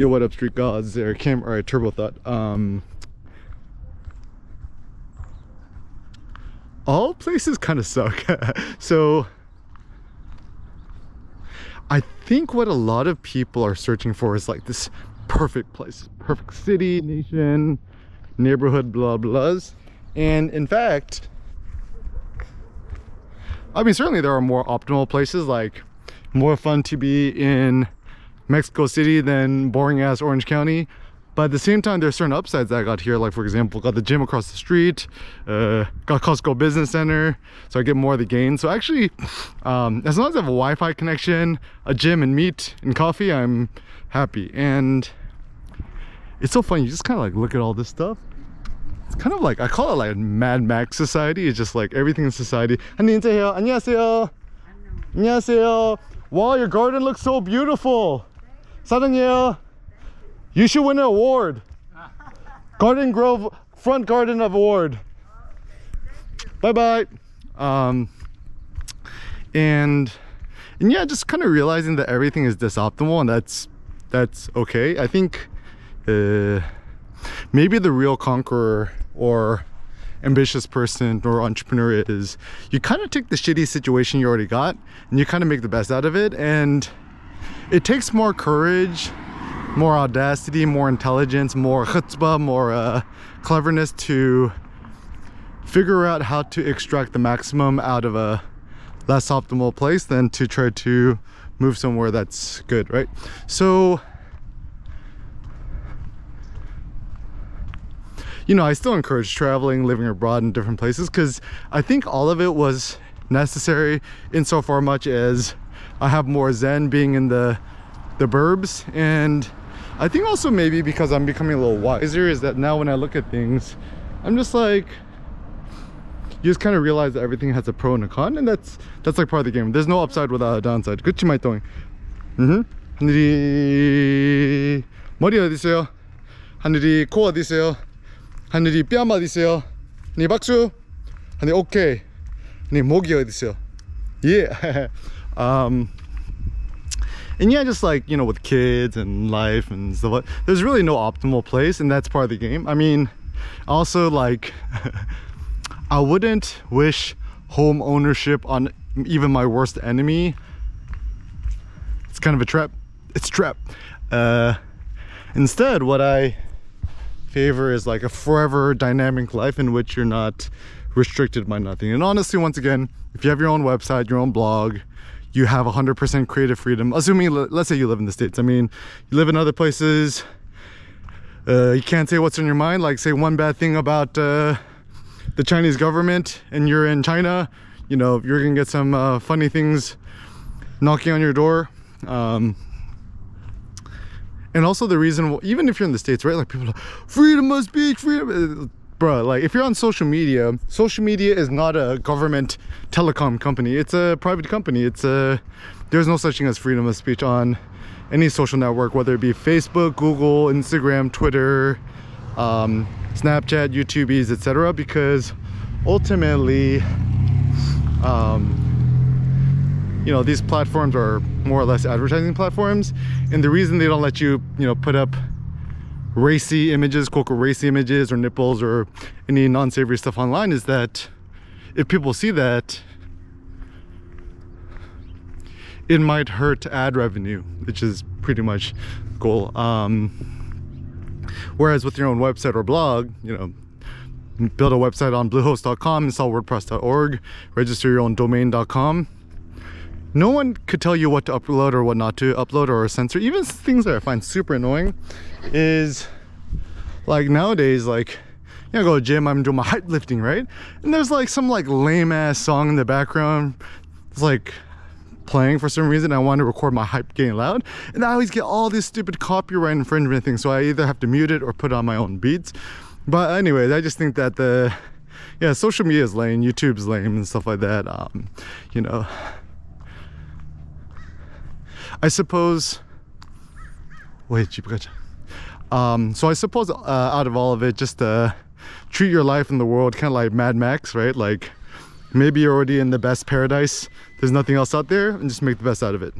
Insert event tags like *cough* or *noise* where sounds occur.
Yo, what up, street gods? There, Cam, or Turbo Thought. Um, all places kind of suck. *laughs* so, I think what a lot of people are searching for is like this perfect place, perfect city, nation, neighborhood, blah blahs. And in fact, I mean, certainly there are more optimal places, like more fun to be in Mexico City than boring ass Orange County. But at the same time, there's certain upsides that I got here. Like for example, got the gym across the street, uh, got Costco Business Center, so I get more of the gain. So actually, um, as long as I have a Wi-Fi connection, a gym and meat and coffee, I'm happy. And it's so funny, you just kind of like look at all this stuff. It's kind of like, I call it like Mad Max society. It's just like everything in society. 안녕하세요. 안녕하세요. 안녕하세요. Wow, your garden looks so beautiful. Southern Yale, you should win an award. *laughs* Garden Grove Front Garden Award. Bye bye. Um, and and yeah, just kind of realizing that everything is disoptimal, and that's that's okay. I think uh, maybe the real conqueror or ambitious person or entrepreneur is you kind of take the shitty situation you already got and you kind of make the best out of it and it takes more courage more audacity more intelligence more chutzpah more uh, cleverness to figure out how to extract the maximum out of a less optimal place than to try to move somewhere that's good right? So you know, I still encourage traveling, living abroad in different places because I think all of it was necessary insofar much as I have more zen being in the the burbs and I think also maybe because I'm becoming a little wiser is that now when I look at things I'm just like you just kind of realize that everything has a pro and a con and that's that's like part of the game there's no upside without a downside 그치 말똥이 음 하늘이 머리 어디 있어요 하늘이 코 어디 있어요 하늘이 뺨 어디 있어요? 네 박수. 하늘 오케이. 네 목이 어디 있어요? Yeah. *laughs* um, and yeah, just like you know, with kids and life and stuff, there's really no optimal place, and that's part of the game. I mean, also like, *laughs* I wouldn't wish home ownership on even my worst enemy. It's kind of a trap. It's trap. Uh, instead, what I favor is like a forever dynamic life in which you're not restricted by nothing and honestly once again if you have your own website your own blog you have 100% creative freedom. Assuming let's say you live in the states. I mean you live in other places uh, you can't say what's in your mind. Like say one bad thing about uh, the chinese government and you're in china you know you're gonna get some uh, funny things knocking on your door. Um, and also the reason even if you're in the states right? Like people are like freedom of speech freedom uh, bro like if you're on social media social media is not a government telecom company. It's a private company. It's a there's no such thing as freedom of speech on any social network whether it be facebook google instagram twitter um, snapchat youtube's etc because ultimately um, you know these platforms are more or less advertising platforms and the reason they don't let you you know put up racy images quote racy images or nipples or any non-savory stuff online is that if people see that it might hurt ad revenue which is pretty much goal. Um, whereas with your own website or blog you know build a website on bluehost.com install wordpress.org register your own domain.com no one could tell you what to upload or what not to upload or censor. Even things that i find super annoying is like nowadays like you know, go to gym i'm doing my height lifting right? And there's like some like lame ass song in the background it's like playing for some reason i want to record my hype getting loud and i always get all these stupid copyright infringement things so i either have to mute it or put on my own beats. But anyways i just think that the yeah social media is lame youtube's lame and stuff like that um you know I suppose. Wait, um, so I suppose uh, out of all of it, just uh, treat your life in the world kind of like Mad Max, right? Like maybe you're already in the best paradise. There's nothing else out there, and just make the best out of it.